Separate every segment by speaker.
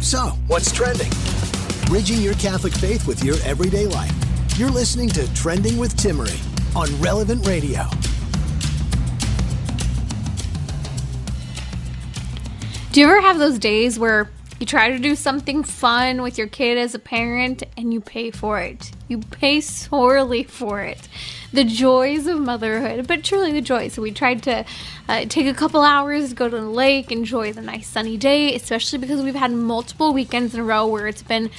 Speaker 1: So, what's trending? Bridging your Catholic faith with your everyday life. You're listening to Trending with Timmerie on Relevant Radio.
Speaker 2: Do you ever have those days where you try to do something fun with your kid as a parent and you pay for it? You pay sorely for it. The joys of motherhood, but truly the joys. So we tried to uh, take a couple hours, go to the lake, enjoy the nice sunny day, especially because we've had multiple weekends in a row where it's been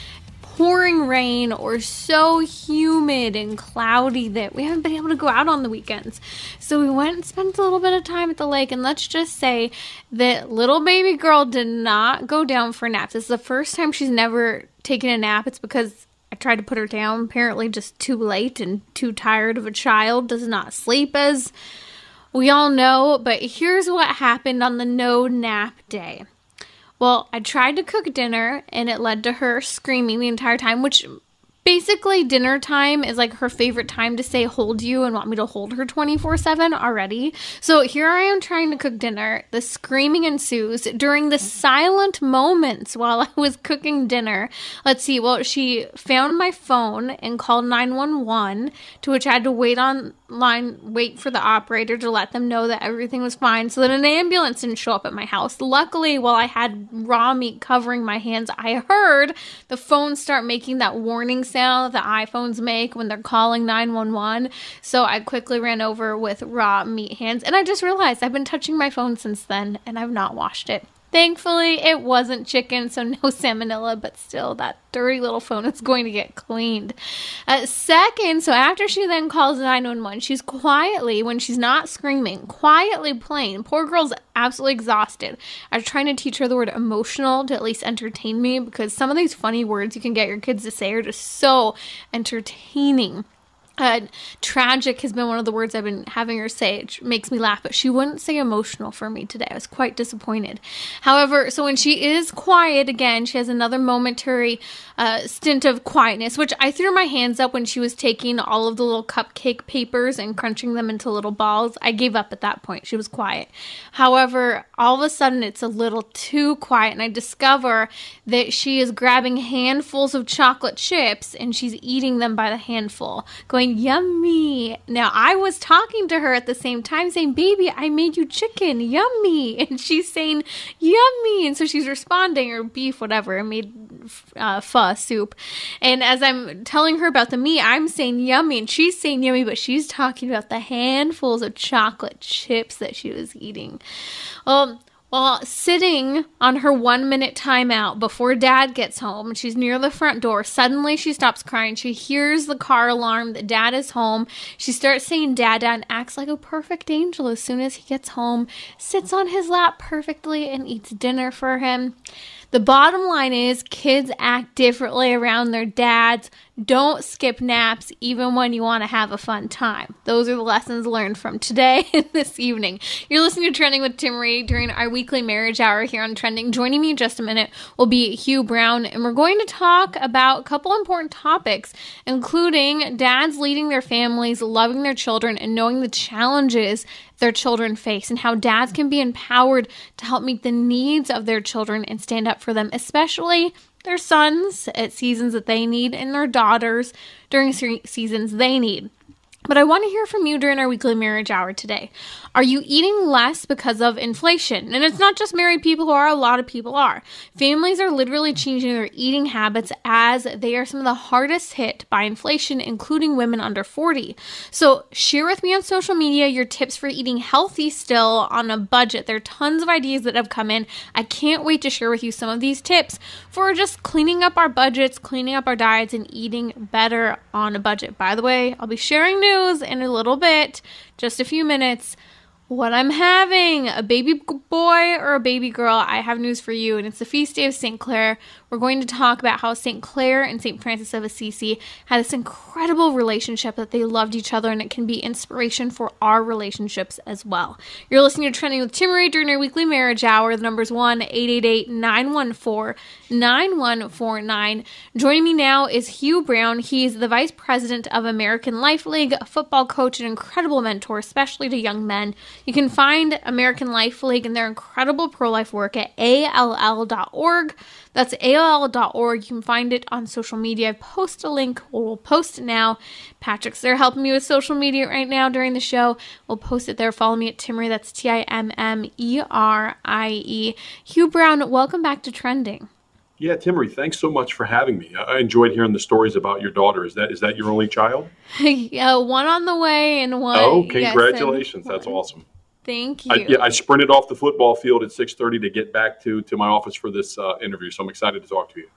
Speaker 2: pouring rain or so humid and cloudy that we haven't been able to go out on the weekends. So we went and spent a little bit of time at the lake. And let's just say that little baby girl did not go down for naps. This is the first time she's never taken a nap. It's because I tried to put her down, apparently just too late and too tired of a child, does not sleep as we all know. But here's what happened on the no nap day. Well, I tried to cook dinner and it led to her screaming the entire time, which basically dinner time is like her favorite time to say hold you and want me to hold her 24/7 already. So here I am trying to cook dinner. The screaming ensues during the silent moments while I was cooking dinner. Let's see. Well, she found my phone and called 911 to which I had to wait on line wait for the operator to let them know that everything was fine so that an ambulance didn't show up at my house. Luckily, while I had raw meat covering my hands, I heard the phone start making that warning sound that iPhones make when they're calling 911. So I quickly ran over with raw meat hands and I just realized I've been touching my phone since then and I've not washed it. Thankfully, it wasn't chicken, so no salmonella, but still, that dirty little phone is going to get cleaned. Uh, second, so after she then calls 911, she's quietly, when she's not screaming, quietly playing. Poor girl's absolutely exhausted. I was trying to teach her the word emotional to at least entertain me because some of these funny words you can get your kids to say are just so entertaining. Uh, tragic has been one of the words I've been having her say. It makes me laugh, but she wouldn't say emotional for me today. I was quite disappointed. However, so when she is quiet again, she has another momentary uh, stint of quietness, which I threw my hands up when she was taking all of the little cupcake papers and crunching them into little balls. I gave up at that point. She was quiet. However, all of a sudden it's a little too quiet, and I discover that she is grabbing handfuls of chocolate chips and she's eating them by the handful, going yummy. Now, I was talking to her at the same time saying, baby, I made you chicken, yummy. And she's saying, yummy. And so she's responding, or beef, whatever. I made uh, pho soup. And as I'm telling her about the meat, I'm saying yummy, and she's saying yummy, but she's talking about the handfuls of chocolate chips that she was eating. Well, while sitting on her one minute timeout before dad gets home, she's near the front door. Suddenly she stops crying. She hears the car alarm that dad is home. She starts saying dad, dad, and acts like a perfect angel as soon as he gets home, sits on his lap perfectly, and eats dinner for him. The bottom line is kids act differently around their dads. Don't skip naps even when you want to have a fun time. Those are the lessons learned from today and this evening. You're listening to Trending with Timmerie during our weekly marriage hour here on Trending. Joining me in just a minute will be Hugh Brown, and we're going to talk about a couple important topics, including dads leading their families, loving their children, and knowing the challenges their children face and how dads can be empowered to help meet the needs of their children and stand up for them, especially their sons at seasons that they need and their daughters during seasons they need. But I want to hear from you during our weekly marriage hour today. Are you eating less because of inflation? And it's not just married people who are, a lot of people are. Families are literally changing their eating habits as they are some of the hardest hit by inflation, including women under 40. So share with me on social media your tips for eating healthy still on a budget. There are tons of ideas that have come in. I can't wait to share with you some of these tips for just cleaning up our budgets, cleaning up our diets, and eating better on a budget. By the way, I'll be sharing news in a little bit, just a few minutes what I'm having a baby boy or a baby girl, I have news for you. And it's the feast day of St. Clare. We're going to talk about how St. Clare and St. Francis of Assisi had this incredible relationship that they loved each other, and it can be inspiration for our relationships as well. You're listening to Trending with Timmerie during our weekly marriage hour. The number's 1 888 914 9149. Joining me now is Hugh Brown. He's the vice president of American Life League, a football coach, and incredible mentor, especially to young men. You can find American Life League and their incredible pro life work at all.org. That's all.org. You can find it on social media. I post a link. We'll post it now. Patrick's there helping me with social media right now during the show. We'll post it there. Follow me at Timmerie. That's T I M M E R I E. Hugh Brown, welcome back to Trending.
Speaker 3: Yeah, Timmerie, thanks so much for having me. I enjoyed hearing the stories about your daughter. Is that is that your only child?
Speaker 2: yeah, one on the way and one.
Speaker 3: Oh, congratulations! Yes, That's awesome.
Speaker 2: Thank you.
Speaker 3: I, yeah, I sprinted off the football field at 6:30 to get back to to my office for this uh, interview. So I'm excited to talk to you.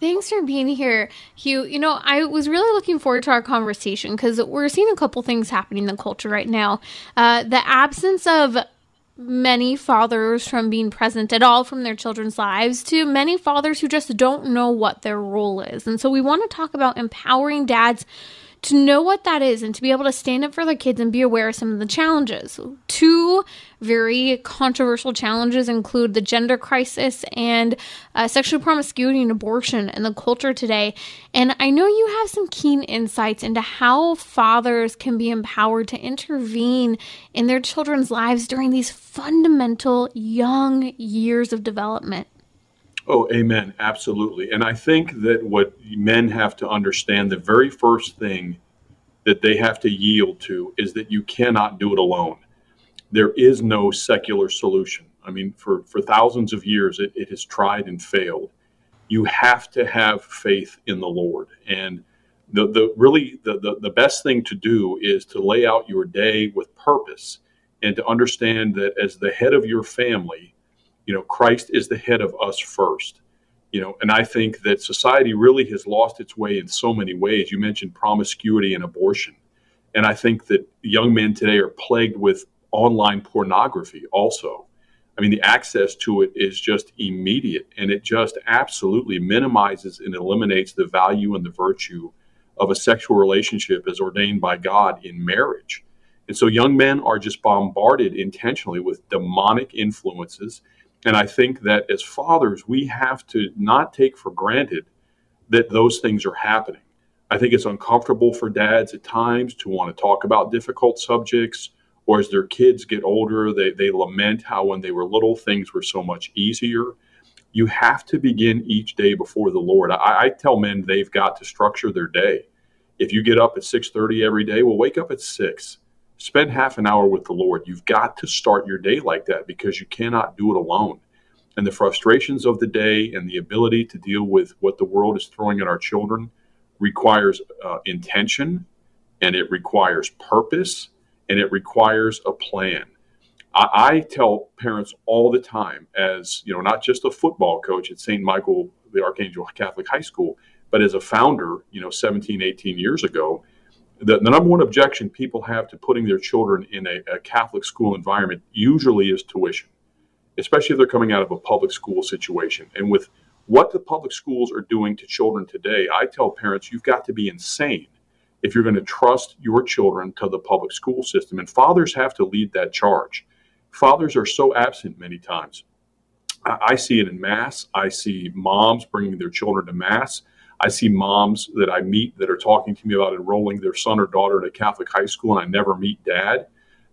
Speaker 2: Thanks for being here, Hugh. You know, I was really looking forward to our conversation because we're seeing a couple things happening in the culture right now. Uh, the absence of many fathers from being present at all from their children's lives to many fathers who just don't know what their role is. And so we want to talk about empowering dads to know what that is and to be able to stand up for their kids and be aware of some of the challenges. Two very controversial challenges include the gender crisis and uh, sexual promiscuity and abortion in the culture today. And I know you have some keen insights into how fathers can be empowered to intervene in their children's lives during these fundamental young years of development.
Speaker 3: Oh, amen. Absolutely. And I think that what men have to understand the very first thing that they have to yield to is that you cannot do it alone. There is no secular solution. I mean, for, for thousands of years, it, it has tried and failed. You have to have faith in the Lord. And the, the really the, the, the best thing to do is to lay out your day with purpose and to understand that as the head of your family, you know, Christ is the head of us first. You know, and I think that society really has lost its way in so many ways. You mentioned promiscuity and abortion. And I think that young men today are plagued with online pornography also. I mean, the access to it is just immediate and it just absolutely minimizes and eliminates the value and the virtue of a sexual relationship as ordained by God in marriage. And so young men are just bombarded intentionally with demonic influences and I think that as fathers, we have to not take for granted that those things are happening. I think it's uncomfortable for dads at times to want to talk about difficult subjects, or as their kids get older, they, they lament how when they were little, things were so much easier. You have to begin each day before the Lord. I, I tell men they've got to structure their day. If you get up at 6:30 every day, well, wake up at six spend half an hour with the Lord. You've got to start your day like that because you cannot do it alone. And the frustrations of the day and the ability to deal with what the world is throwing at our children requires uh, intention and it requires purpose and it requires a plan. I, I tell parents all the time, as you know, not just a football coach at St. Michael the Archangel Catholic High School, but as a founder, you know, 17, 18 years ago, the, the, number one objection people have to putting their children in a, a, Catholic school environment usually is tuition, especially if they're coming out of a public school situation. And with what the public schools are doing to children today, I tell parents you've got to be insane if you're going to trust your children to the public school system. And fathers have to lead that charge. Fathers are so absent many times. I, I see it in Mass. I see moms bringing their children to Mass I see moms that I meet that are talking to me about enrolling their son or daughter in a Catholic high school, and I never meet dad.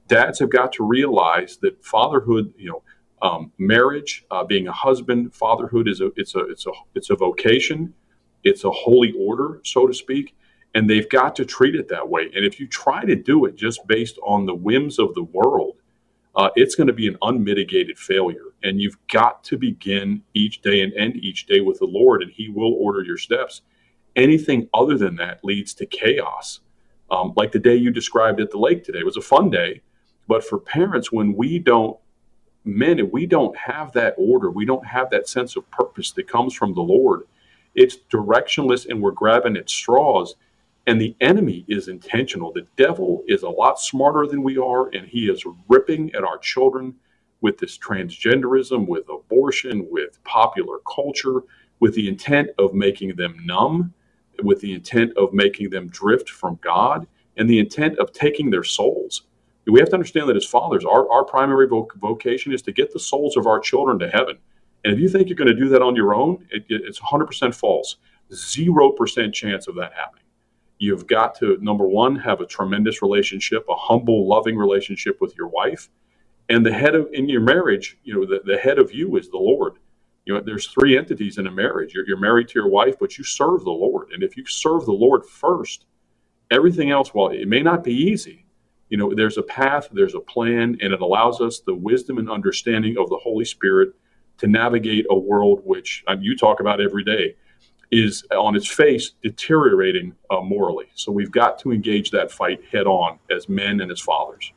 Speaker 3: Dads have got to realize that fatherhood, you know, um, marriage, uh, being a husband, fatherhood is a it's a it's a it's a vocation, it's a holy order, so to speak, And they've got to treat it that way. And if you try to do it just based on the whims of the world, uh, it's going to be an unmitigated failure. And you've got to begin each day and end each day with the Lord, and He will order your steps. Anything other than that leads to chaos. Um, like the day you described at the lake today it was a fun day, but for parents, when we don't, men, if we don't have that order, we don't have that sense of purpose that comes from the Lord, it's directionless and we're grabbing at straws and the enemy is intentional. The devil is a lot smarter than we are, and he is ripping at our children with this transgenderism, with abortion, with popular culture, with the intent of making them numb, with the intent of making them drift from God, and the intent of taking their souls. We have to understand that as fathers, our, our primary voc- vocation is to get the souls of our children to heaven. And if you think you're going to do that on your own, it, it's 100% false. 0% chance of that happening. You've got to, number one, have a tremendous relationship, a humble, loving relationship with your wife. And the head of, in your marriage, you know, the, the head of you is the Lord. You know, there's three entities in a marriage. You're, you're married to your wife, but you serve the Lord. And if you serve the Lord first, everything else, well, it may not be easy. You know, there's a path, there's a plan, and it allows us the wisdom and understanding of the Holy Spirit to navigate a world which um, you talk about every day is on its face deteriorating uh, morally. So we've got to engage that fight head on as men and as fathers.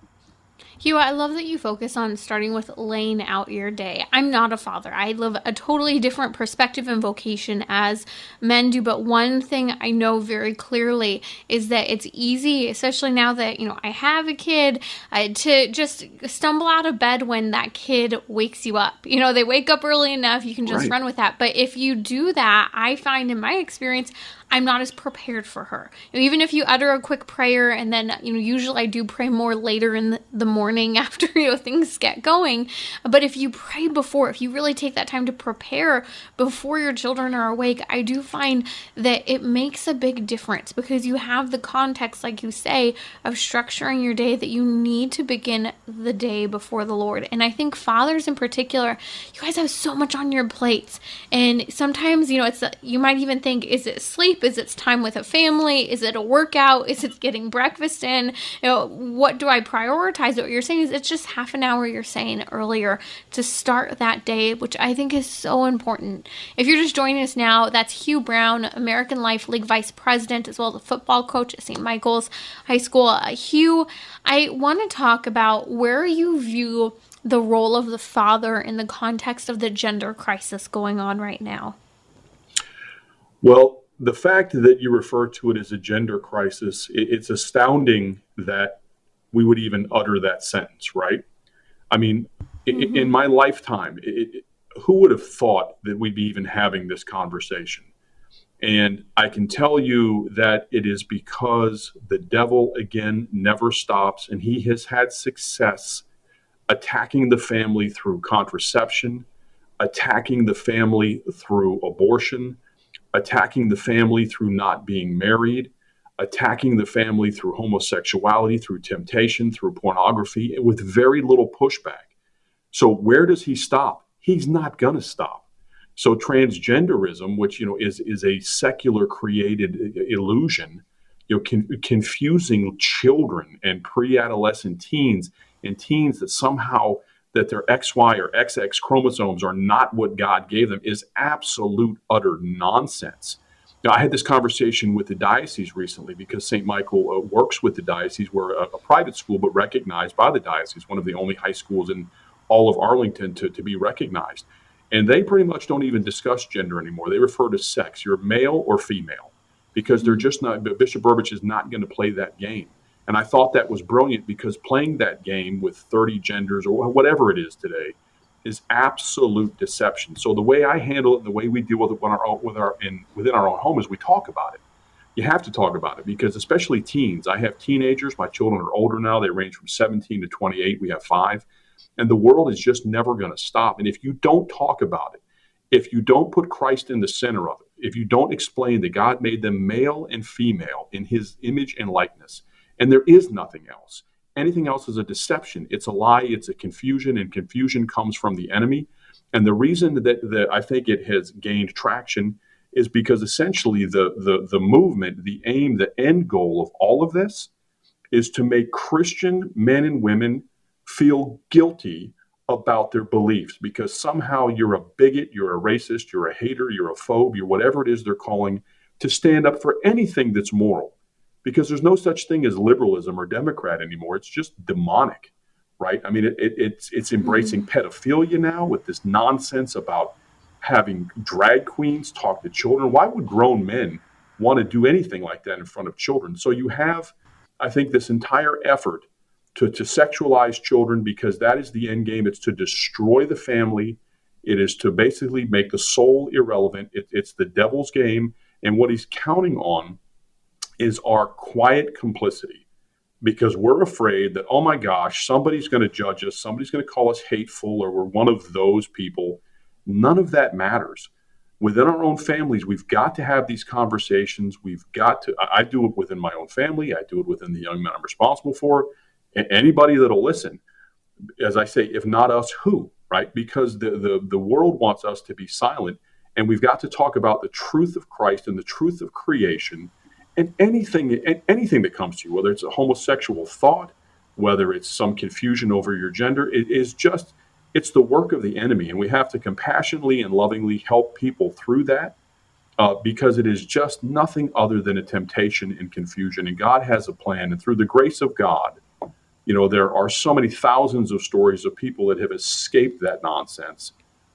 Speaker 2: Hugh, I love that you focus on starting with laying out your day. I'm not a father. I live a totally different perspective and vocation as men do. But one thing I know very clearly is that it's easy, especially now that, you know, I have a kid, uh, to just stumble out of bed when that kid wakes you up. You know, they wake up early enough, you can just right. run with that. But if you do that, I find in my experience, I'm not as prepared for her. You know, even if you utter a quick prayer and then, you know, usually I do pray more later in the morning after, you know, things get going. But if you pray before, if you really take that time to prepare before your children are awake, I do find that it makes a big difference because you have the context, like you say, of structuring your day that you need to begin the day before the Lord. And I think fathers in particular, you guys have so much on your plates. And sometimes, you know, it's, you might even think, is it sleep? Is it time with a family? Is it a workout? Is it getting breakfast in? You know, what do I prioritize? What you're saying is it's just half an hour you're saying earlier to start that day, which I think is so important. If you're just joining us now, that's Hugh Brown, American Life League Vice President, as well as a football coach at St. Michael's High School. Uh, Hugh, I want to talk about where you view the role of the father in the context of the gender crisis going on right now.
Speaker 3: Well, the fact that you refer to it as a gender crisis, it, it's astounding that we would even utter that sentence, right? I mean, mm-hmm. in, my lifetime, it, who would have thought that we'd be even having this conversation? And I can tell you that it is because the devil, again, never stops, and he has had success attacking the family through contraception, attacking the family through abortion, attacking the family through not being married, attacking the family through homosexuality, through temptation, through pornography, with very little pushback. So where does he stop? He's not going to stop. So transgenderism, which you know is is a secular created illusion, you know, con- confusing children and pre-adolescent teens and teens that somehow that their XY or XX chromosomes are not what God gave them is absolute, utter nonsense. Now, I had this conversation with the diocese recently because St. Michael uh, works with the diocese. We're a, a, private school, but recognized by the diocese, one of the only high schools in all of Arlington to, to be recognized. And they pretty much don't even discuss gender anymore. They refer to sex. You're male or female because they're just not, Bishop Burbidge is not going to play that game. And I thought that was brilliant because playing that game with 30 genders or whatever it is today is absolute deception. So the way I handle it, and the way we deal with it our, with our in within our own home is we talk about it. You have to talk about it because especially teens. I have teenagers. My children are older now. They range from 17 to 28. We have five, and the world is just never going to stop. And if you don't talk about it, if you don't put Christ in the center of it, if you don't explain that God made them male and female in His image and likeness and there is nothing else. Anything else is a deception. It's a lie. It's a confusion, and confusion comes from the enemy. And the reason that, that I think it has gained traction is because essentially the, the, the movement, the aim, the end goal of all of this is to make Christian men and women feel guilty about their beliefs because somehow you're a bigot, you're a racist, you're a hater, you're a phobe, you're whatever it is they're calling to stand up for anything that's moral. Because there's no such thing as liberalism or Democrat anymore. It's just demonic, right? I mean, it, it, it's it's embracing mm-hmm. pedophilia now with this nonsense about having drag queens talk to children. Why would grown men want to do anything like that in front of children? So you have, I think, this entire effort to, to sexualize children because that is the end game. It's to destroy the family. It is to basically make the soul irrelevant. It, it's the devil's game. And what he's counting on is our quiet complicity because we're afraid that, oh my gosh, somebody's going to judge us, somebody's going to call us hateful, or we're one of those people. None of that matters. Within our own families, we've got to have these conversations. We've got to, I do it within my own family, I do it within the young men I'm responsible for. Anybody that'll listen, as I say, if not us, who, right? Because the, the, the world wants us to be silent. And we've got to talk about the truth of Christ and the truth of creation and anything, anything that comes to you, whether it's a homosexual thought, whether it's some confusion over your gender, it is just it's the work of the enemy, and we have to compassionately and lovingly help people through that uh, because it is just nothing other than a temptation and confusion. And God has a plan, and through the grace of God, you know, there are so many thousands of stories of people that have escaped that nonsense,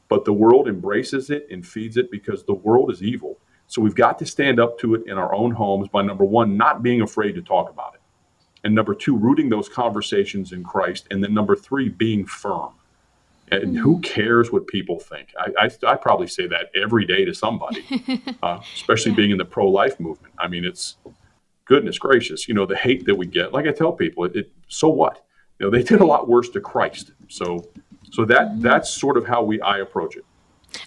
Speaker 3: but the world embraces it and feeds it because the world is evil. So we've got to stand up to it in our own homes by number one, not being afraid to talk about it. And number two, rooting those conversations in Christ. And then number three, being firm. And mm-hmm. who cares what people think? I, I, I, probably say that every day to somebody, uh, especially yeah. being in the pro life movement. I mean, it's goodness gracious, you know, the hate that we get. Like I tell people, it, it so what? You know, they did a lot worse to Christ. So, so that mm-hmm. that's sort of how we I approach it.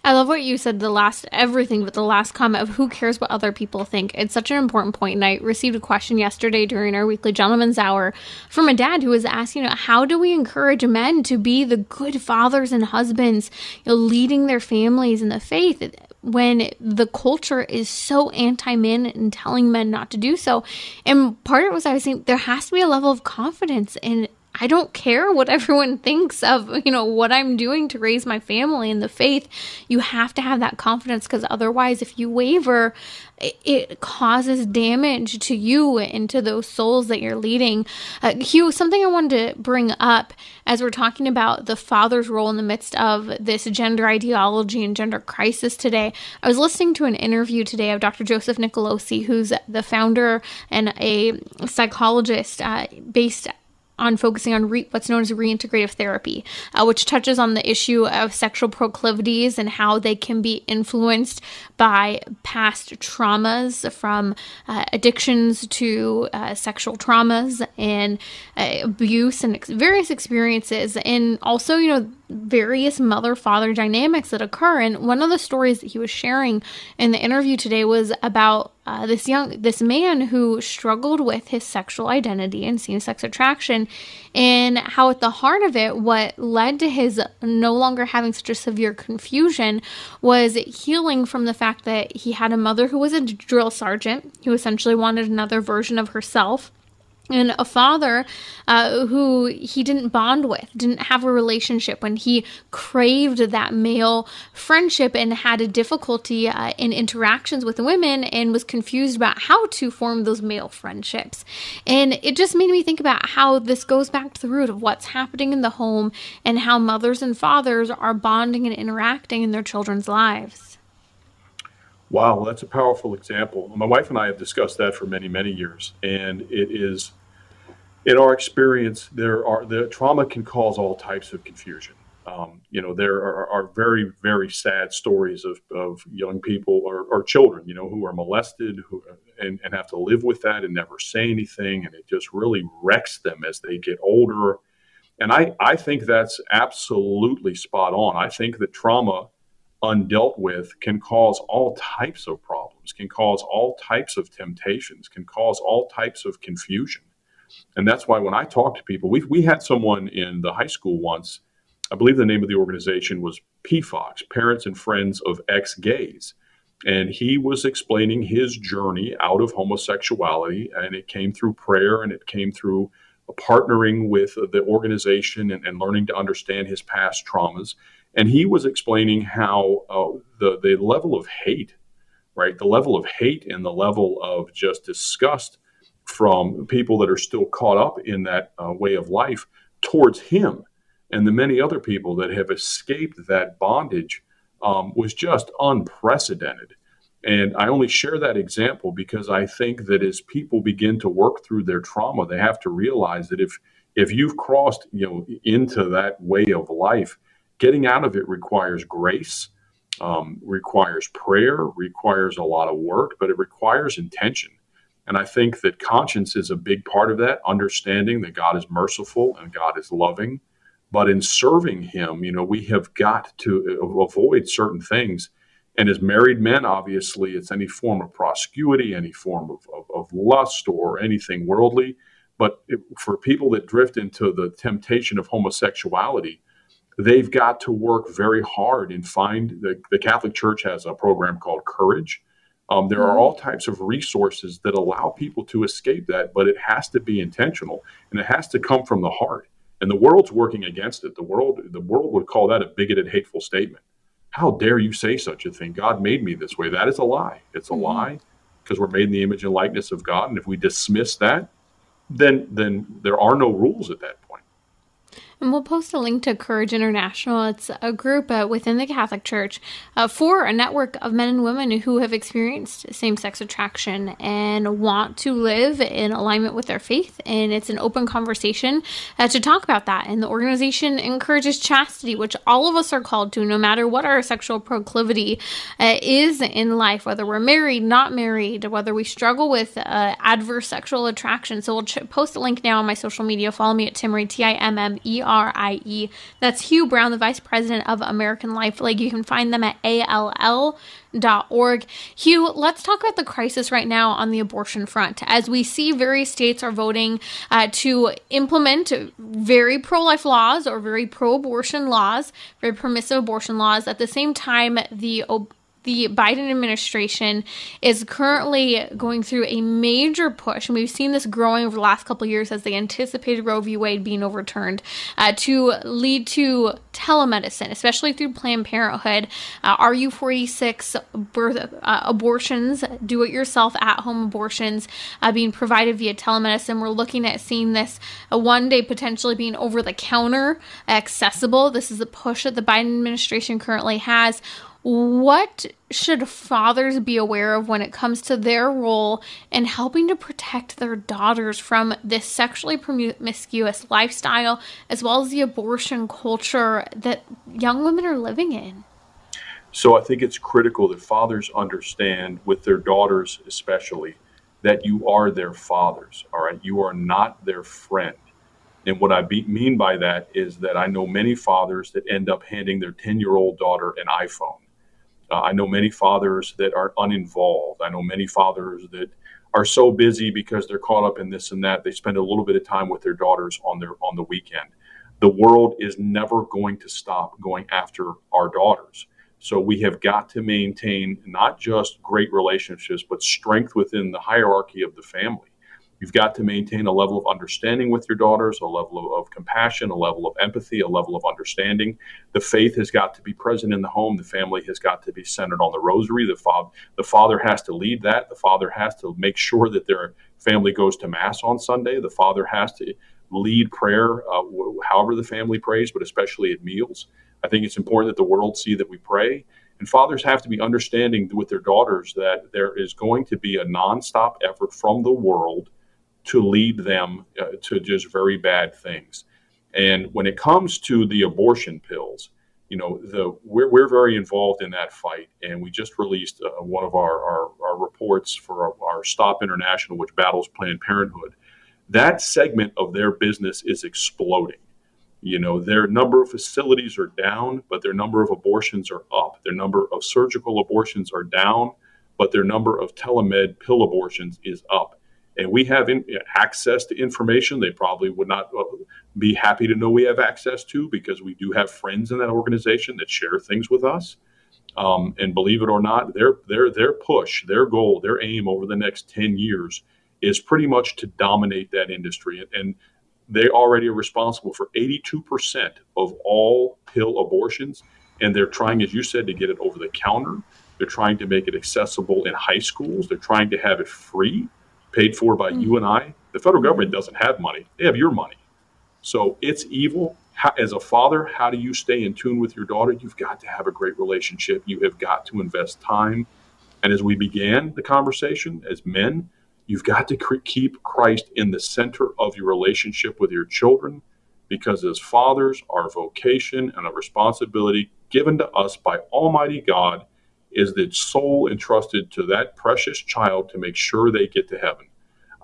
Speaker 2: I love what you said the last everything but the last comment of who cares what other people think. It's such an important point. and I received a question yesterday during our weekly gentleman's hour from a dad who was asking you know, how do we encourage men to be the good fathers and husbands, you know, leading their families in the faith when the culture is so anti men and telling men not to do so. And part of it was I was saying there has to be a level of confidence in I don't care what everyone thinks of, you know, what I'm doing to raise my family in the faith. You have to have that confidence because otherwise, if you waver, it causes damage to you and to those souls that you're leading. Uh, Hugh, something I wanted to bring up as we're talking about the father's role in the midst of this gender ideology and gender crisis today. I was listening to an interview today of Dr. Joseph Nicolosi, who's the founder and a psychologist uh, based on focusing on re- what's known as reintegrative therapy, uh, which touches on the issue of sexual proclivities and how they can be influenced by past traumas from uh, addictions to uh, sexual traumas and uh, abuse and ex- various experiences. And also, you know, various mother father dynamics that occur. And one of the stories that he was sharing in the interview today was about uh, this young this man who struggled with his sexual identity and same sex attraction, and how at the heart of it, what led to his no longer having such a severe confusion was healing from the fact that he had a mother who was a drill sergeant who essentially wanted another version of herself and a father uh, who he didn't bond with, didn't have a relationship, when he craved that male friendship and had a difficulty uh, in interactions with women and was confused about how to form those male friendships. And it just made me think about how this goes back to the root of what's happening in the home and how mothers and fathers are bonding and interacting in their children's lives.
Speaker 3: Wow, that's a powerful example. My wife and I have discussed that for many, many years, and it is, in our experience, there are the trauma can cause all types of confusion. Um, you know, there are, are, very, very sad stories of, of young people or, or, children, you know, who are molested who, and, and have to live with that and never say anything. And it just really wrecks them as they get older. And I, I think that's absolutely spot on. I think that trauma undealt with can cause all types of problems, can cause all types of temptations, can cause all types of confusion. And that's why when I talk to people, we we had someone in the high school once, I believe the name of the organization was PFOX, Parents and Friends of Ex Gays. And he was explaining his journey out of homosexuality, and it came through prayer and it came through partnering with the organization and, and learning to understand his past traumas. And he was explaining how uh, the, the level of hate, right, the level of hate and the level of just disgust from people that are still caught up in that uh, way of life towards him and the many other people that have escaped that bondage um, was just unprecedented. And I only share that example because I think that as people begin to work through their trauma, they have to realize that if if you've crossed you know into that way of life, getting out of it requires grace, um, requires prayer, requires a lot of work, but it requires intention. And I think that conscience is a big part of that, understanding that God is merciful and God is loving. But in serving Him, you know, we have got to avoid certain things. And as married men, obviously, it's any form of promiscuity, any form of, of, of lust, or anything worldly. But it, for people that drift into the temptation of homosexuality, they've got to work very hard and find the, the Catholic Church has a program called Courage um, there are mm-hmm. all types of resources that allow people to escape that, but it has to be intentional and it has to come from the heart. And the world's working against it. The world, the world would call that a bigoted, hateful statement. How dare you say such a thing? God made me this way. That is a lie. It's a mm-hmm. lie because we're made in the image and likeness of God. And if we dismiss that, then then there are no rules at that.
Speaker 2: And we'll post a link to Courage International. It's a group uh, within the Catholic Church uh, for a network of men and women who have experienced same sex attraction and want to live in alignment with their faith. And it's an open conversation uh, to talk about that. And the organization encourages chastity, which all of us are called to, no matter what our sexual proclivity uh, is in life, whether we're married, not married, whether we struggle with uh, adverse sexual attraction. So we'll ch- post a link now on my social media. Follow me at Timmerie, T I M M E R. R I E. That's Hugh Brown, the Vice President of American Life League. You can find them at all.org. Hugh, let's talk about the crisis right now on the abortion front. As we see, various states are voting uh, to implement very pro life laws or very pro abortion laws, very permissive abortion laws. At the same time, the the Biden administration is currently going through a major push, and we've seen this growing over the last couple years as they anticipated Roe v. Wade being overturned, uh, to lead to telemedicine, especially through Planned Parenthood, uh, RU-486 birth, uh, abortions, do it yourself at home abortions uh, being provided via telemedicine. We're looking at seeing this uh, one day potentially being over the counter accessible. This is a push that the Biden administration currently has what should fathers be aware of when it comes to their role in helping to protect their daughters from this sexually promiscuous lifestyle as well as the abortion culture that young women are living in?
Speaker 3: So I think it's critical that fathers understand with their daughters especially that you are their fathers, all right? You are not their friend. And what I be, mean by that is that I know many fathers that end up handing their 10 year old daughter an iPhone uh, I know many fathers that are uninvolved. I know many fathers that are so busy because they're caught up in this and that. They spend a little bit of time with their daughters on their on the weekend. The world is never going to stop going after our daughters. So we have got to maintain not just great relationships, but strength within the hierarchy of the family. You've got to maintain a level of understanding with your daughters, a level of, of, compassion, a level of empathy, a level of understanding. The faith has got to be present in the home. The family has got to be centered on the rosary. The, fa- the father has to lead that. The father has to make sure that their family goes to Mass on Sunday. The father has to lead prayer, uh, however the family prays, but especially at meals. I think it's important that the world see that we pray. And fathers have to be understanding with their daughters that there is going to be a nonstop effort from the world to lead them uh, to just very bad things. And when it comes to the abortion pills, you know, the we're, we're very involved in that fight, and we just released uh, one of our, our, our reports for our, our, STOPP International, which battles Planned Parenthood. That segment of their business is exploding. You know, their number of facilities are down, but their number of abortions are up. Their number of surgical abortions are down, but their number of telemed pill abortions is up and we have in, access to information they probably would not uh, be happy to know we have access to because we do have friends in that organization that share things with us. Um, and believe it or not, their their their push, their goal, their aim over the next 10 years is pretty much to dominate that industry. And they already are responsible for 82% of all pill abortions. And they're trying, as you said, to get it over the counter. They're trying to make it accessible in high schools. They're trying to have it free, paid for by mm-hmm. you and I. The federal government doesn't have money, they have your money. So it's evil. How, as a father, how do you stay in tune with your daughter? You've got to have a great relationship. You have got to invest time. And as we began the conversation, as men, you've got to keep Christ in the center of your relationship with your children because as fathers, our vocation and our responsibility given to us by Almighty God is the soul entrusted to that precious child to make sure they get to heaven.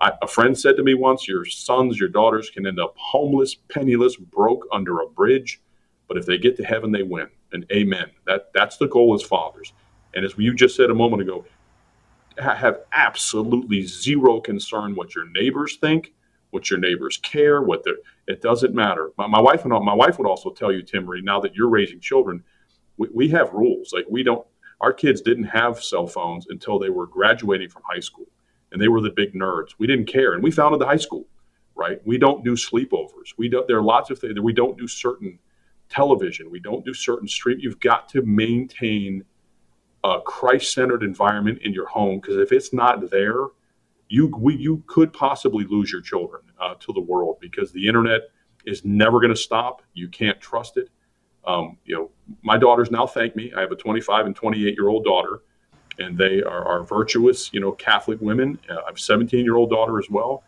Speaker 3: I, a friend said to me once, Your sons, your daughters can end up homeless, penniless, broke under a bridge, but if they get to heaven, they win. And amen. That, that's the goal as fathers. And as you just said a moment ago, have absolutely zero concern what your neighbors think, what your neighbors care, what they it doesn't matter. My, my wife and my wife would also tell you, Timmerie, now that you're raising children, we, we have rules. Like we don't, our kids didn't have cell phones until they were graduating from high school, and they were the big nerds. We didn't care, and we founded the high school. Right? We don't do sleepovers. We don't. There are lots of things that we don't do certain television. We don't do certain stream. You've got to maintain a Christ-centered environment in your home because if it's not there, you we, you could possibly lose your children uh, to the world because the internet is never going to stop. You can't trust it. Um, you know, my daughters now thank me. I have a 25 and 28 year old daughter, and they are, are virtuous, you know, Catholic women. Uh, I have a 17 year old daughter as well,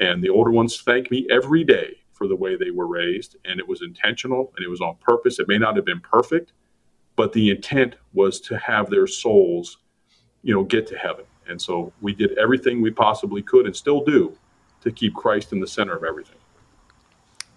Speaker 3: and the older ones thank me every day for the way they were raised, and it was intentional and it was on purpose. It may not have been perfect, but the intent was to have their souls, you know, get to heaven. And so we did everything we possibly could and still do to keep Christ in the center of everything.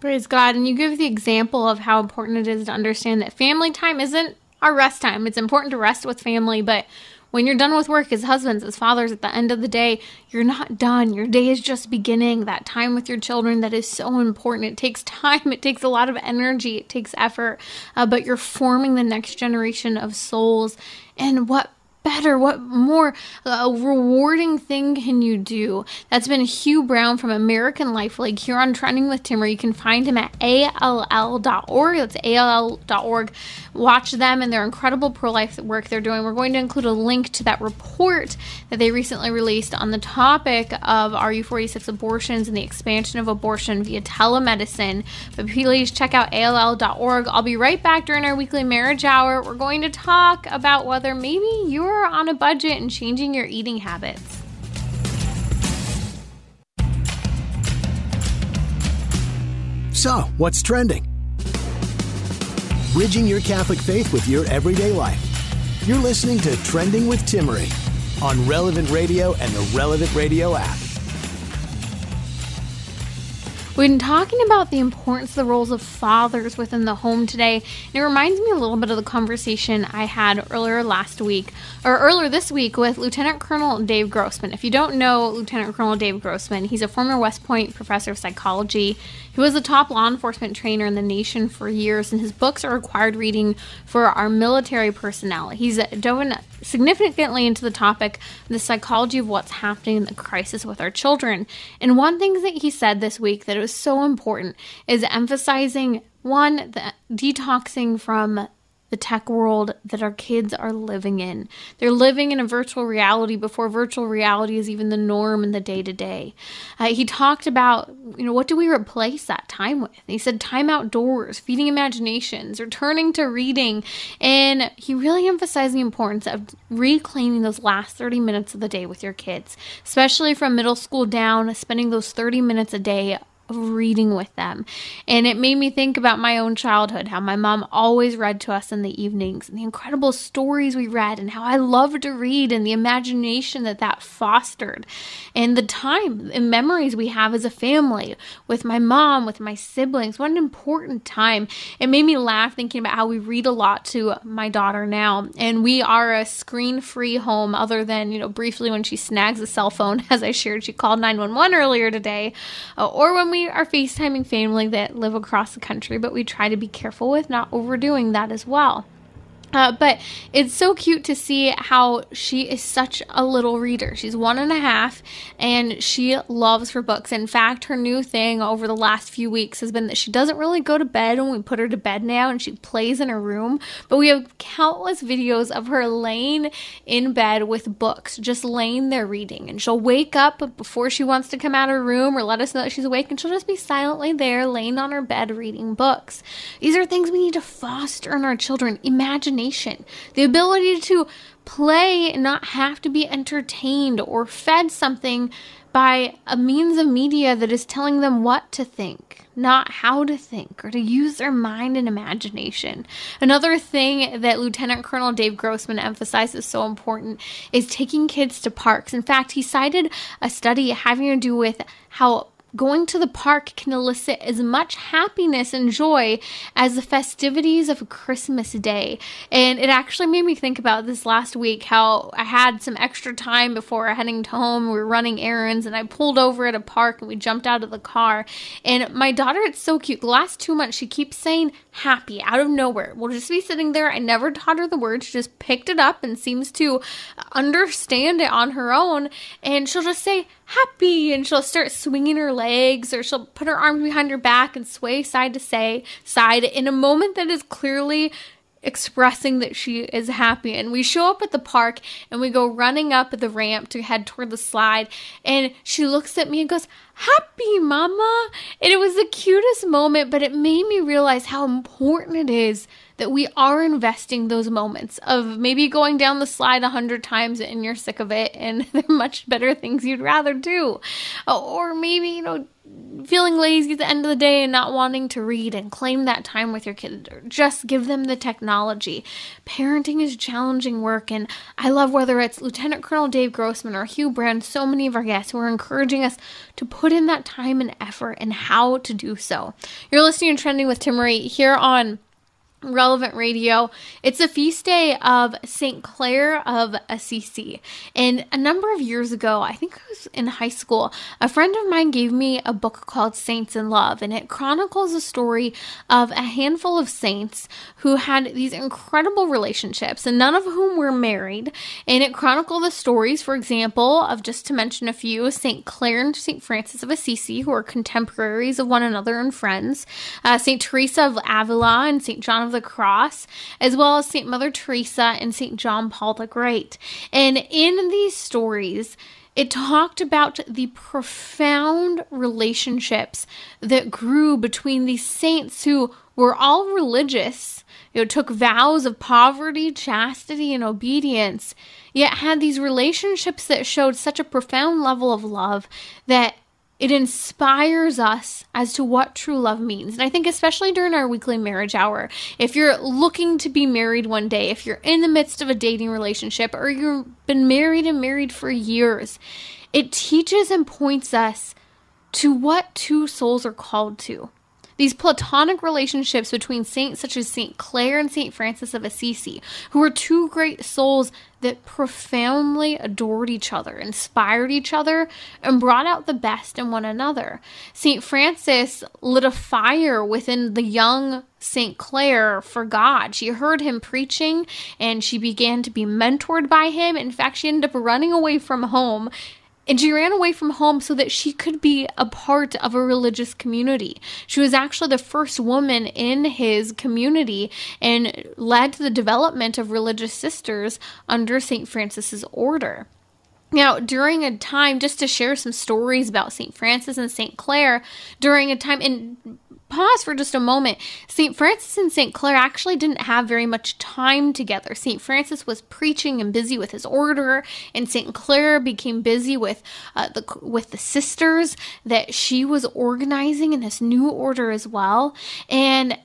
Speaker 2: Praise God. And you give the example of how important it is to understand that family time isn't our rest time. It's important to rest with family, but when you're done with work as husbands, as fathers, at the end of the day, you're not done. Your day is just beginning. That time with your children that is so important. It takes time, it takes a lot of energy, it takes effort, uh, but you're forming the next generation of souls. And what better, what more uh, rewarding thing can you do? That's been Hugh Brown from American Life League here on Trending with Timmer. You can find him at all.org. That's all.org. Watch them and their incredible pro life work they're doing. We're going to include a link to that report that they recently released on the topic of RU-486 abortions and the expansion of abortion via telemedicine. But please check out all.org. I'll be right back during our weekly marriage hour. We're going to talk about whether maybe you're you're on a budget and changing your eating habits.
Speaker 1: So, what's trending? Bridging your Catholic faith with your everyday life. You're listening to Trending with Timmerie on Relevant Radio and the Relevant Radio app.
Speaker 2: We've been talking about the importance of the roles of fathers within the home today. And it reminds me a little bit of the conversation I had earlier last week, or earlier this week, with Lieutenant Colonel Dave Grossman. If you don't know Lieutenant Colonel Dave Grossman, he's a former West Point professor of psychology. He was a top law enforcement trainer in the nation for years, and his books are required reading for our military personnel. He's dove significantly into the topic the psychology of what's happening in the crisis with our children. And one thing that he said this week that it was so important is emphasizing one, the detoxing from the tech world that our kids are living in. They're living in a virtual reality before virtual reality is even the norm in the day to day. He talked about, you know, what do we replace that time with? he said time outdoors, feeding imaginations, returning to reading. And he really emphasized the importance of reclaiming those last 30 minutes of the day with your kids, especially from middle school down, spending those 30 minutes a day reading with them. And it made me think about my own childhood, how my mom always read to us in the evenings, and the incredible stories we read, and how I loved to read, and the imagination that that fostered, and the time and memories we have as a family with my mom, with my siblings. What an important time. It made me laugh thinking about how we read a lot to my daughter now, and we are a screen free home, other than, you know, briefly when she snags a cell phone, as I shared, she called 911 earlier today, uh, or when we are FaceTiming family that live across the country, but we try to be careful with not overdoing that as well. Uh, but it's so cute to see how she is such a little reader. She's one and a half and she loves her books. In fact, her new thing over the last few weeks has been that she doesn't really go to bed when we put her to bed now and she plays in her room. But we have countless videos of her laying in bed with books, just laying there reading. And she'll wake up before she wants to come out of her room or let us know that she's awake and she'll just be silently there laying on her bed reading books. These are things we need to foster in our children. Imagination imagination, the ability to play and not have to be entertained or fed something by a means of media that is telling them what to think, not how to think, or to use their mind and imagination. Another thing that Lieutenant Colonel Dave Grossman emphasizes so important is taking kids to parks. In fact, he cited a study having to do with how Going to the park can elicit as much happiness and joy as the festivities of a Christmas Day. And it actually made me think about this last week how I had some extra time before heading home. We were running errands and I pulled over at a park and we jumped out of the car. And my daughter, it's so cute. The last two months, she keeps saying happy out of nowhere. We'll just be sitting there. I never taught her the word. She just picked it up and seems to understand it on her own. And she'll just say, happy and she'll start swinging her legs or she'll put her arms behind her back and sway side to say side in a moment that is clearly expressing that she is happy. And we show up at the park and we go running up the ramp to head toward the slide. And she looks at me and goes happy mama and it was the cutest moment but it made me realize how important it is that we are investing those moments of maybe going down the slide a hundred times and you're sick of it and there are much better things you'd rather do. Uh, or maybe, you know, feeling lazy at the end of the day and not wanting to read and claim that time with your kids or just give them the technology. Parenting is challenging work and I love whether it's Lieutenant Colonel Dave Grossman or Hugh Brand, so many of our guests who are encouraging us to put in that time and effort and how to do so. You're listening to Trending with Timmerie here on Relevant Radio. It's a feast day of St. Clare of Assisi. And a number of years ago, I think I was in high school, a friend of mine gave me a book called Saints in Love, and it chronicles a story of a handful of saints who had these incredible relationships, and none of whom were married. And it chronicled the stories, for example, of just to mention a few, St. Clare and St. Francis of Assisi, who are contemporaries of one another and friends, uh, St. Teresa of Avila and St. John of the Cross, as well as St. Mother Teresa and St. John Paul the Great. And in these stories, it talked about the profound relationships that grew between these saints who were all religious, you know, took vows of poverty, chastity, and obedience, yet had these relationships that showed such a profound level of love that it inspires us as to what true love means. And I think, especially during our weekly marriage hour, if you're looking to be married one day, if you're in the midst of a dating relationship, or you've been married and married for years, it teaches and points us to what two souls are called to. These platonic relationships between saints such as St. Clare and St. Francis of Assisi, who were two great souls that profoundly adored each other, inspired each other, and brought out the best in one another. St. Francis lit a fire within the young St. Clare for God. She heard him preaching and she began to be mentored by him. In fact, she ended up running away from home and she ran away from home so that she could be a part of a religious community. She was actually the first woman in his community and led to the development of religious sisters under St. Francis's order. Now, during a time, just to share some stories about St. Francis and St. Clare, during a time, and pause for just a moment. St. Francis and St. Clare actually didn't have very much time together. St. Francis was preaching and busy with his order, and St. Clare became busy with uh, the with the sisters that she was organizing in this new order as well. And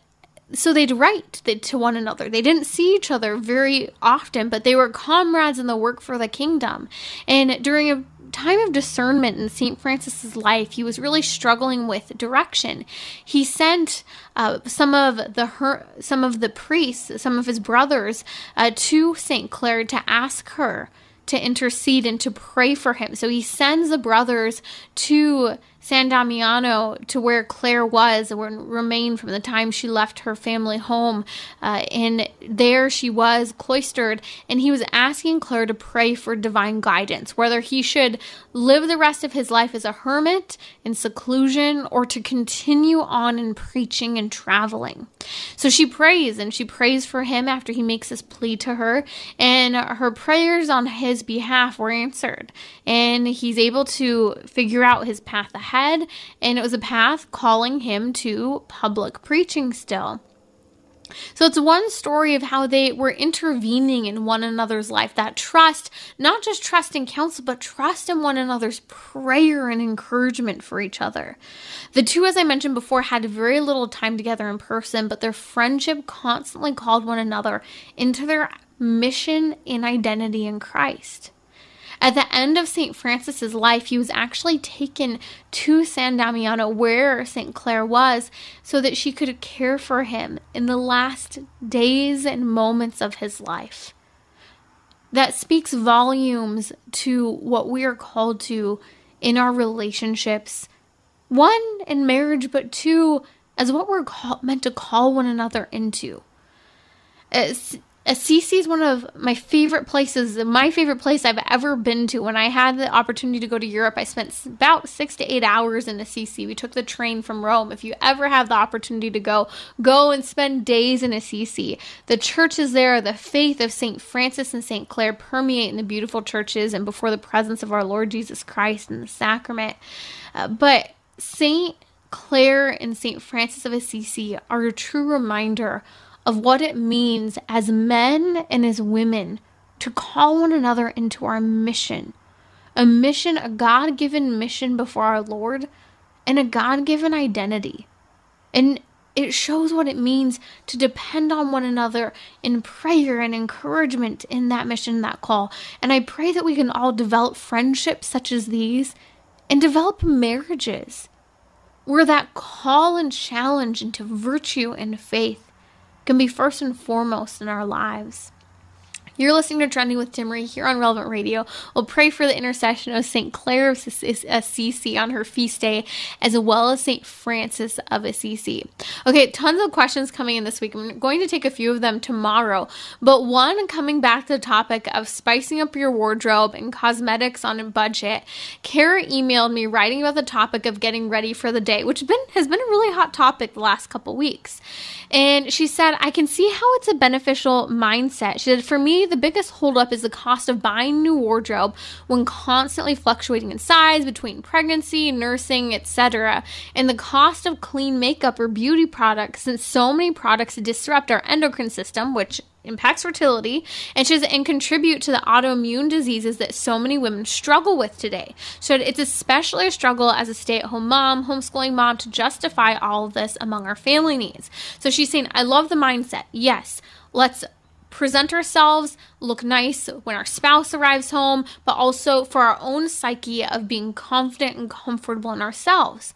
Speaker 2: so they'd write to one another. They didn't see each other very often, but they were comrades in the work for the kingdom. And during a time of discernment in St. Francis's life, he was really struggling with direction. He sent uh, some of the her, some of the priests, some of his brothers, uh, to St. Clare to ask her to intercede and to pray for him. So he sends the brothers to San Damiano to where Clare was or remained from the time she left her family home. Uh, and there she was cloistered, and he was asking Clare to pray for divine guidance, whether he should live the rest of his life as a hermit in seclusion or to continue on in preaching and traveling. So she prays and she prays for him after he makes this plea to her, and her prayers on his behalf were answered, and he's able to figure out his path ahead and it was a path calling him to public preaching still. So it's one story of how they were intervening in one another's life. That trust, not just trust in counsel, but trust in one another's prayer and encouragement for each other. The two, as I mentioned before, had very little time together in person, but their friendship constantly called one another into their mission and identity in Christ. At the end of St. Francis's life, he was actually taken to San Damiano, where St. Clare was, so that she could care for him in the last days and moments of his life. That speaks volumes to what we are called to in our relationships. One, in marriage, but two, as what we're call- meant to call one another into. As Assisi is one of my favorite places, my favorite place I've ever been to. When I had the opportunity to go to Europe, I spent about six to eight hours in Assisi. We took the train from Rome. If you ever have the opportunity to go, go and spend days in Assisi. The churches there, the faith of St. Francis and St. Clare permeate in the beautiful churches and before the presence of our Lord Jesus Christ in the sacrament. Uh, but St. Clare and St. Francis of Assisi are a true reminder of what it means as men and as women to call one another into our mission. A mission, a God given mission before our Lord, and a God given identity. And it shows what it means to depend on one another in prayer and encouragement in that mission, that call. And I pray that we can all develop friendships such as these and develop marriages where that call and challenge into virtue and faith can be first and foremost in our lives. You're listening to Trending with Timmerie here on Relevant Radio. We'll pray for the intercession of St. Clare of Assisi uh, on her feast day, as well as St. Francis of Assisi. Okay, tons of questions coming in this week. I'm going to take a few of them tomorrow, but one coming back to the topic of spicing up your wardrobe and cosmetics on a budget. Kara emailed me writing about the topic of getting ready for the day, which has been, has been a really hot topic the last couple weeks. And she said, I can see how it's a beneficial mindset. She said, for me, the biggest holdup is the cost of buying new wardrobe when constantly fluctuating in size between pregnancy, nursing, etc., and the cost of clean makeup or beauty products since so many products disrupt our endocrine system, which impacts fertility and should and contribute to the autoimmune diseases that so many women struggle with today. So it's especially a struggle as a stay-at-home mom, homeschooling mom to justify all of this among our family needs. So she's saying, I love the mindset. Yes, let's present ourselves, look nice when our spouse arrives home, but also for our own psyche of being confident and comfortable in ourselves.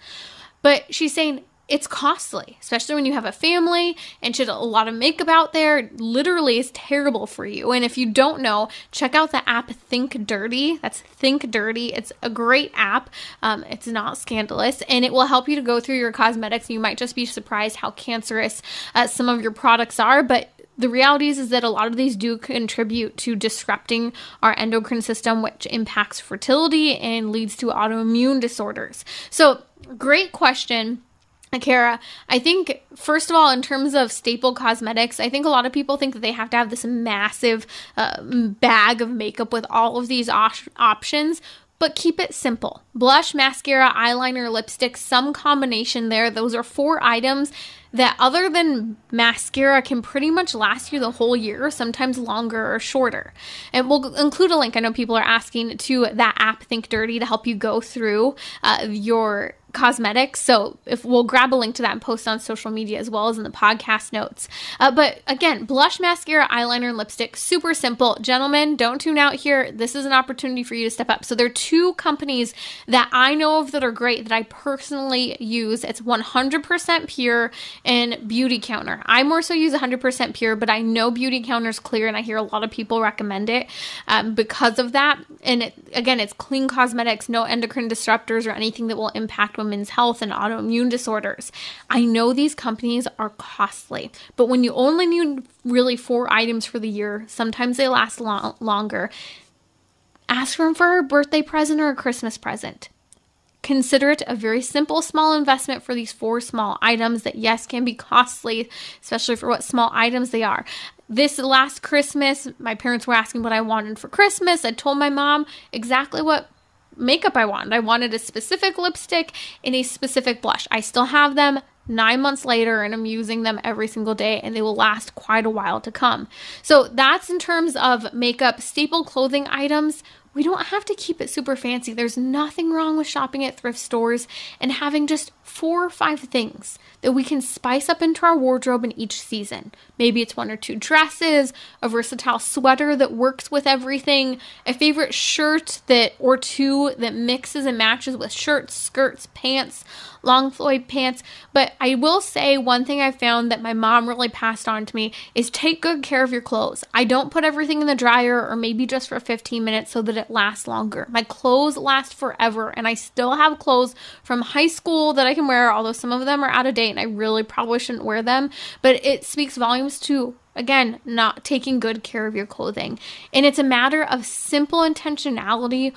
Speaker 2: But she's saying it's costly, especially when you have a family and should a lot of makeup out there literally is terrible for you. And if you don't know, check out the app Think Dirty. That's Think Dirty. It's a great app. Um, it's not scandalous and it will help you to go through your cosmetics. You might just be surprised how cancerous uh, some of your products are, but the reality is, is that a lot of these do contribute to disrupting our endocrine system, which impacts fertility and leads to autoimmune disorders. So, great question. Kara, I think, first of all, in terms of staple cosmetics, I think a lot of people think that they have to have this massive uh, bag of makeup with all of these op- options, but keep it simple. Blush, mascara, eyeliner, lipstick, some combination there. Those are four items that other than mascara can pretty much last you the whole year, sometimes longer or shorter. And we'll include a link. I know people are asking to that app Think Dirty to help you go through uh, your cosmetics. So if we'll grab a link to that and post on social media as well as in the podcast notes. Uh, but again, blush, mascara, eyeliner, and lipstick, super simple. Gentlemen, don't tune out here. This is an opportunity for you to step up. So there are two companies that I know of that are great that I personally use. It's 100% pure and Beautycounter. I more so use 100% pure, but I know Beautycounter is clear and I hear a lot of people recommend it um, because of that. And it, again, it's clean cosmetics, no endocrine disruptors or anything that will impact women's health and autoimmune disorders. I know these companies are costly, but when you only need really four items for the year, sometimes they last long- longer. Ask them for a birthday present or a Christmas present. Consider it a very simple, small investment for these four small items that, yes, can be costly, especially for what small items they are. This last Christmas, my parents were asking what I wanted for Christmas. I told my mom exactly what makeup I wanted. I wanted a specific lipstick and a specific blush. I still have them nine months later and I'm using them every single day and they will last quite a while to come. So that's in terms of makeup, staple clothing items. We don't have to keep it super fancy. There's nothing wrong with shopping at thrift stores and having just four or five things that we can spice up into our wardrobe in each season. Maybe it's one or two dresses, a versatile sweater that works with everything, a favorite shirt that or two that mixes and matches with shirts, skirts, pants, long Floyd pants. But I will say one thing I found that my mom really passed on to me is take good care of your clothes. I don't put everything in the dryer or maybe just for 15 minutes so that it lasts longer. My clothes last forever and I still have clothes from high school that I can wear, although some of them are out of date and I really probably shouldn't wear them. But it speaks volumes to Again, not taking good care of your clothing. And it's a matter of simple intentionality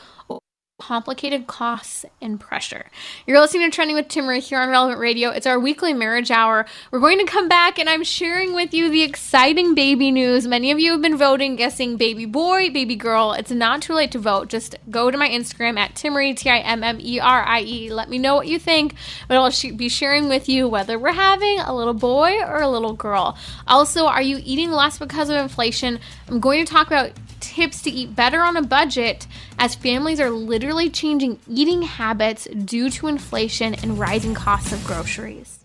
Speaker 2: complicated costs and pressure. You're listening to Trending with Timmerie here on Relevant Radio. It's our weekly marriage hour. We're going to come back and I'm sharing with you the exciting baby news. Many of you have been voting, guessing baby boy, baby girl. It's not too late to vote. Just go to my Instagram at Timmerie, T I M M E R I E. Let me know what you think, but I'll be sharing with you whether we're having a little boy or a little girl. Also, are you eating less because of inflation? I'm going to talk about tips to eat better on a budget as families are literally changing eating habits due to inflation and rising costs of groceries.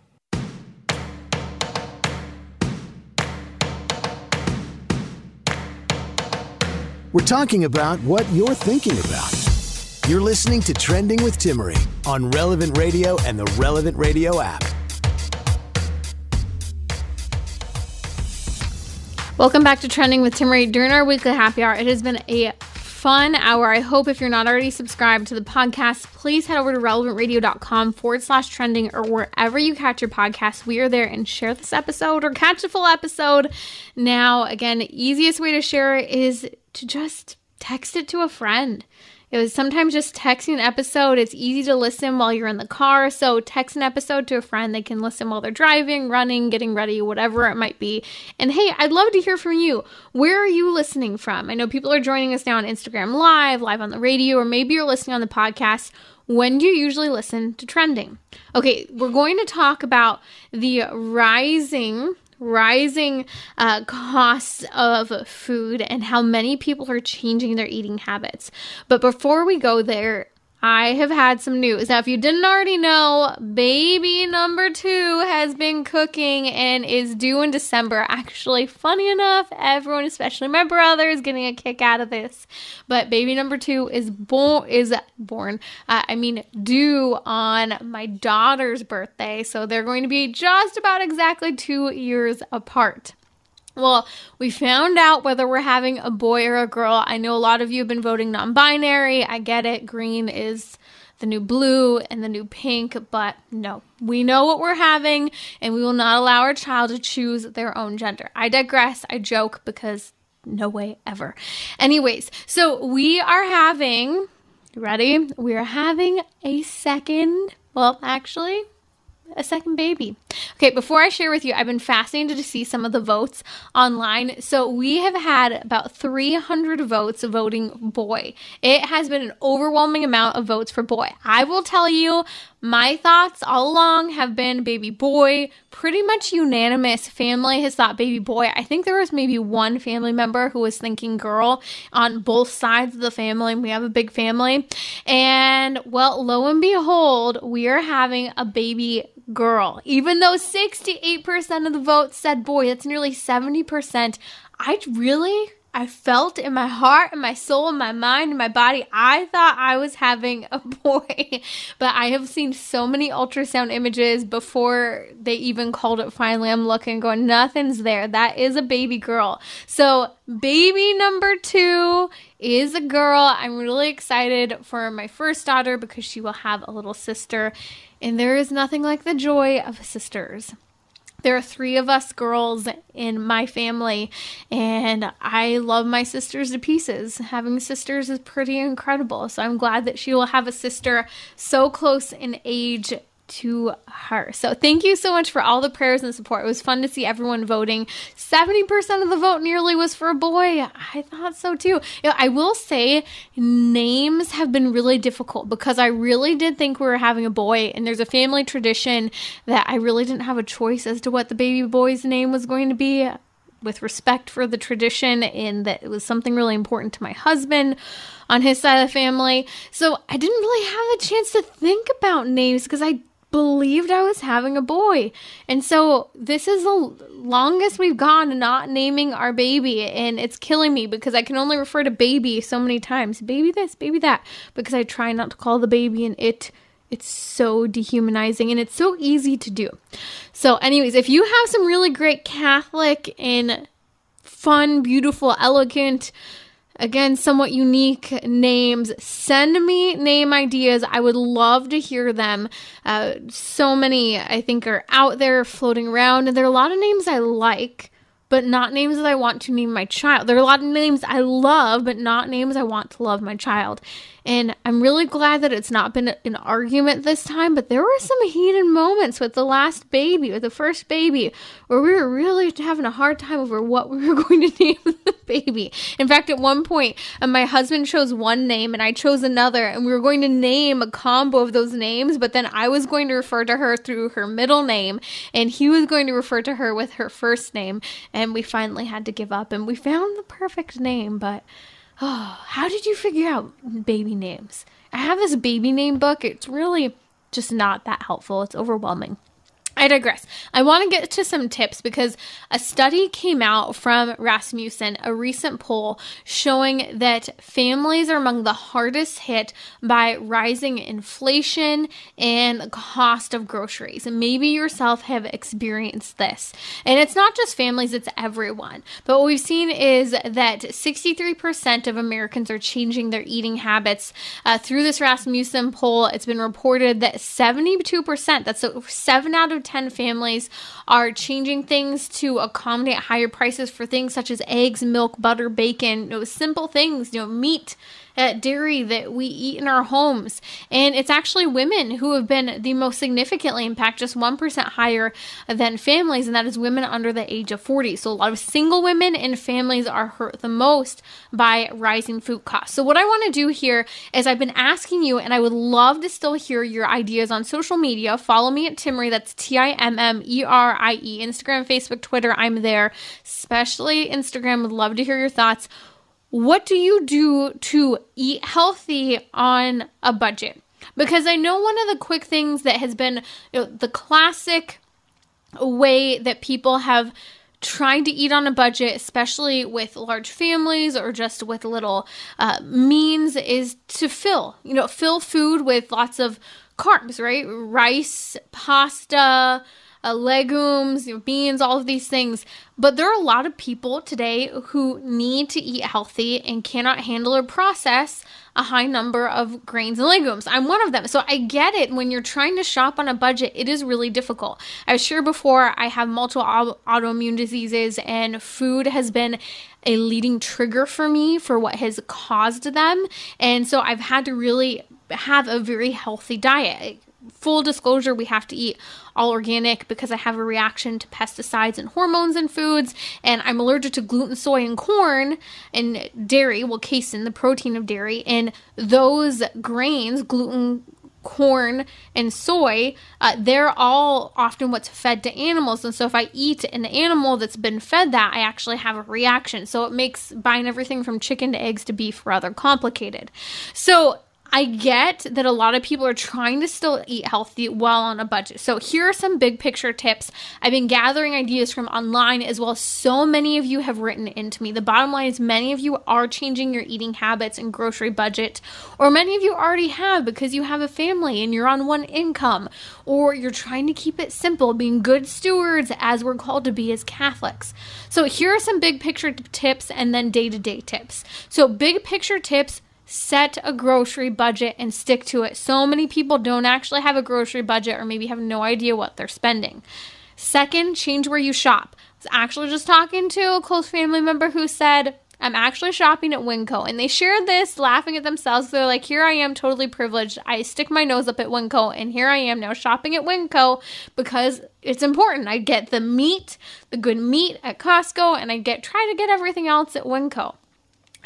Speaker 1: We're talking about what you're thinking about. You're listening to Trending with Timmerie on Relevant Radio and the Relevant Radio app.
Speaker 2: Welcome back to Trending with Timmerie. During our weekly happy hour, it has been a fun hour. I hope if you're not already subscribed to the podcast, please head over to relevantradio.com forward slash trending or wherever you catch your podcast. We are there and share this episode or catch a full episode. Now, again, easiest way to share it is to just text it to a friend. It was sometimes just texting an episode. It's easy to listen while you're in the car. So text an episode to a friend. They can listen while they're driving, running, getting ready, whatever it might be. And hey, I'd love to hear from you. Where are you listening from? I know people are joining us now on Instagram Live, live on the radio, or maybe you're listening on the podcast. When do you usually listen to trending? Okay, we're going to talk about the rising rising uh, costs of food and how many people are changing their eating habits. But before we go there, I have had some news. Now, if you didn't already know, baby number two has been cooking and is due in December. Actually, funny enough, everyone, especially my brother, is getting a kick out of this. But baby number two is born is born. Uh, I mean, due on my daughter's birthday, so they're going to be just about exactly two years apart. Well, we found out whether we're having a boy or a girl. I know a lot of you have been voting non binary. I get it. Green is the new blue and the new pink, but no, we know what we're having and we will not allow our child to choose their own gender. I digress. I joke because no way ever. Anyways, so we are having, ready? We are having a second, well, actually, a second baby. Okay, before I share with you, I've been fascinated to see some of the votes online. So we have had about 300 votes voting boy. It has been an overwhelming amount of votes for boy. I will tell you, My thoughts all along have been baby boy. Pretty much unanimous family has thought baby boy. I think there was maybe one family member who was thinking girl on both sides of the family. We have a big family. And well, lo and behold, we are having a baby girl. Even though 68% of the vote said boy, that's nearly 70%. I really I felt in my heart and my soul and my mind and my body, I thought I was having a boy. but I have seen so many ultrasound images before they even called it finally. I'm looking, going, nothing's there. That is a baby girl. So, baby number two is a girl. I'm really excited for my first daughter because she will have a little sister. And there is nothing like the joy of sisters there are three of us girls in my family and i love my sisters to pieces. Having sisters is pretty incredible so i'm glad that she will have a sister so close in age to her. So thank you so much for all the prayers and support. It was fun to see everyone voting. 70% of the vote nearly was for a boy. I thought so too. You know, I will say names have been really difficult because I really did think we were having a boy and there's a family tradition that I really didn't have a choice as to what the baby boy's name was going to be with respect for the tradition and that it was something really important to my husband on his side of the family. So I didn't really have a chance to think about names because I believed I was having a boy. And so this is the longest we've gone not naming our baby. And it's killing me because I can only refer to baby so many times baby this, baby that, because I try not to call the baby and it. It's so dehumanizing and it's so easy to do. So, anyways, if you have some really great Catholic and fun, beautiful, elegant, again, somewhat unique names. Send me name ideas. I would love to hear them. Uh, so many, I think, are out there floating around, and there are a lot of names I like but not names that I want to name my child. There are a lot of names I love, but not names I want to love my child. And I'm really glad that it's not been an argument this time, but there were some heated moments with the last baby, with the first baby, where we were really having a hard time over what we were going to name the baby. In fact, at one point, uh, my husband chose one name and I chose another, and we were going to name a combo of those names, but then I was going to refer to her through her middle name, and he was going to refer to her with her first name. And we finally had to give up, and we found the perfect name, but Oh, how did you figure out baby names? I have this baby name book. It's really just not that helpful. It's overwhelming. I digress. I want to get to some tips because a study came out from Rasmussen, a recent poll showing that families are among the hardest hit by rising inflation and cost of groceries. And maybe yourself have experienced this. And it's not just families, it's everyone. But what we've seen is that 63% of Americans are changing their eating habits. Uh, through this Rasmussen poll, it's been reported that 72%, that's 7 out of 10 families are changing things to accommodate higher prices for things such as eggs, milk, butter, bacon, you know, simple things, you know, meat dairy that we eat in our homes. And it's actually women who have been the most significantly impacted, just 1% higher than families, and that is women under the age of 40. So a lot of single women and families are hurt the most by rising food costs. So what I want to do here is I've been asking you, and I would love to still hear your ideas on social media. Follow me at Timmerie, that's T I M M E R I E, Instagram, Facebook, Twitter, I'm there, especially Instagram. Would love to hear your thoughts what do you do to eat healthy on a budget? Because I know one of the quick things that has been you know, the classic way that people have tried to eat on a budget, especially with large families or just with little uh, means, is to fill, you know, fill food with lots of carbs, right? Rice, pasta, uh, legumes, you know, beans, all of these things. But there are a lot of people today who need to eat healthy and cannot handle or process a high number of grains and legumes. I'm one of them. So I get it when you're trying to shop on a budget, it is really difficult. I was sure before I have multiple autoimmune diseases and food has been a leading trigger for me for what has caused them. And so I've had to really have a very healthy diet full disclosure, we have to eat all organic because I have a reaction to pesticides and hormones in foods, and I'm allergic to gluten, soy, and corn and dairy, well, casein, the protein of dairy, and those grains, gluten, corn and soy, uh, they're all often what's fed to animals. And so if I eat an animal that's been fed that, I actually have a reaction. So it makes buying everything from chicken to eggs to beef rather complicated. So I get that a lot of people are trying to still eat healthy while on a budget. So, here are some big picture tips. I've been gathering ideas from online as well so many of you have written into me. The bottom line is, many of you are changing your eating habits and grocery budget, or many of you already have because you have a family and you're on one income, or you're trying to keep it simple, being good stewards as we're called to be as Catholics. So, here are some big picture tips and then day to day tips. So, big picture tips set a grocery budget and stick to it. So many people don't actually have a grocery budget or maybe have no idea what they're spending. Second, change where you shop. I was actually just talking to a close family member who said, I'm actually shopping at Winco. And they shared this laughing at themselves. They're like, here I am, totally privileged. I stick my nose up at Winco, and here I am now shopping at Winco because it's important. I get the meat, the good meat at Costco, and I get try to get everything else at Winco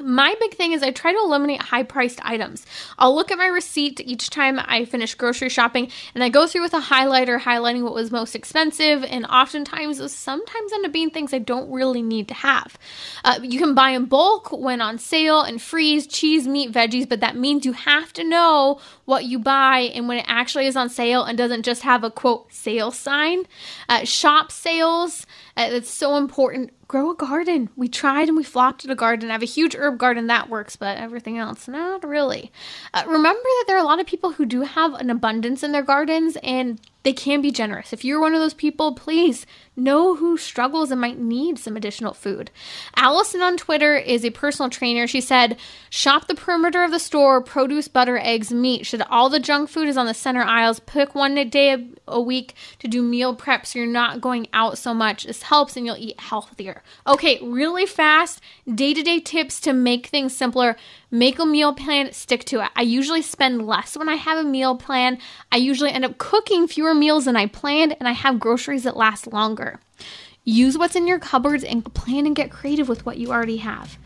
Speaker 2: my big thing is I try to eliminate high priced items. I'll look at my receipt each time I finish grocery shopping and I go through with a highlighter highlighting what was most expensive and oftentimes those sometimes end up being things I don't really need to have. Uh, you can buy in bulk when on sale and freeze cheese, meat, veggies, but that means you have to know what you buy and when it actually is on sale and doesn't just have a quote sale sign. Uh, shop sales, uh, it's so important grow a garden. We tried and we flopped at a garden. I have a huge herb garden that works, but everything else, not really. Uh, remember that there are a lot of people who do have an abundance in their gardens and they can be generous. If you're one of those people, please know who struggles and might need some additional food. Allison on Twitter is a personal trainer. She said, Shop the perimeter of the store, produce, butter, eggs, meat. Should all the junk food is on the center aisles, pick one day a, week to do meal prep so you're not going out so much. This helps and you'll eat healthier. Okay, really fast, day to day tips to make things simpler. Make a meal plan, stick to it. I usually spend less when I have a meal plan. I usually end up cooking fewer meals than I planned, and I have groceries that last longer. Use what's in your cupboards and plan and get creative with what you already have.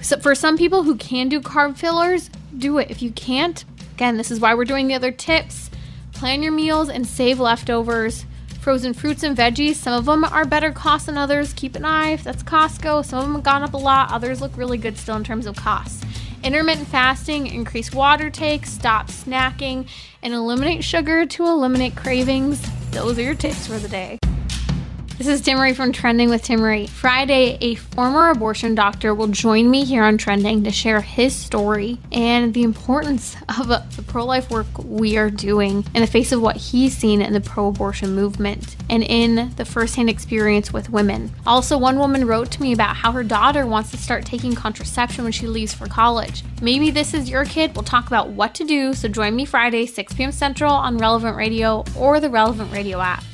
Speaker 2: So, for some people who can do carb fillers, do it. If you can't, again, this is why we're doing the other tips. Plan your meals and save leftovers. Frozen fruits and veggies, some of them are better cost than others. Keep an eye if that's Costco. Some of them have gone up a lot, others look really good still in terms of cost. Intermittent fasting, increase water take, stop snacking, and eliminate sugar to eliminate cravings. Those are your tips for the day. This is Timmerie from Trending with Timmerie. Friday, a former abortion doctor will join me here on Trending to share his story and the importance of the pro life work we are doing in the face of what he's seen in the pro abortion movement and in the firsthand experience with women. Also, one woman wrote to me about how her daughter wants to start taking contraception when she leaves for college. Maybe this is your kid. We'll talk about what to do, so join me Friday, 6 p.m. Central on Relevant Radio or the Relevant Radio app.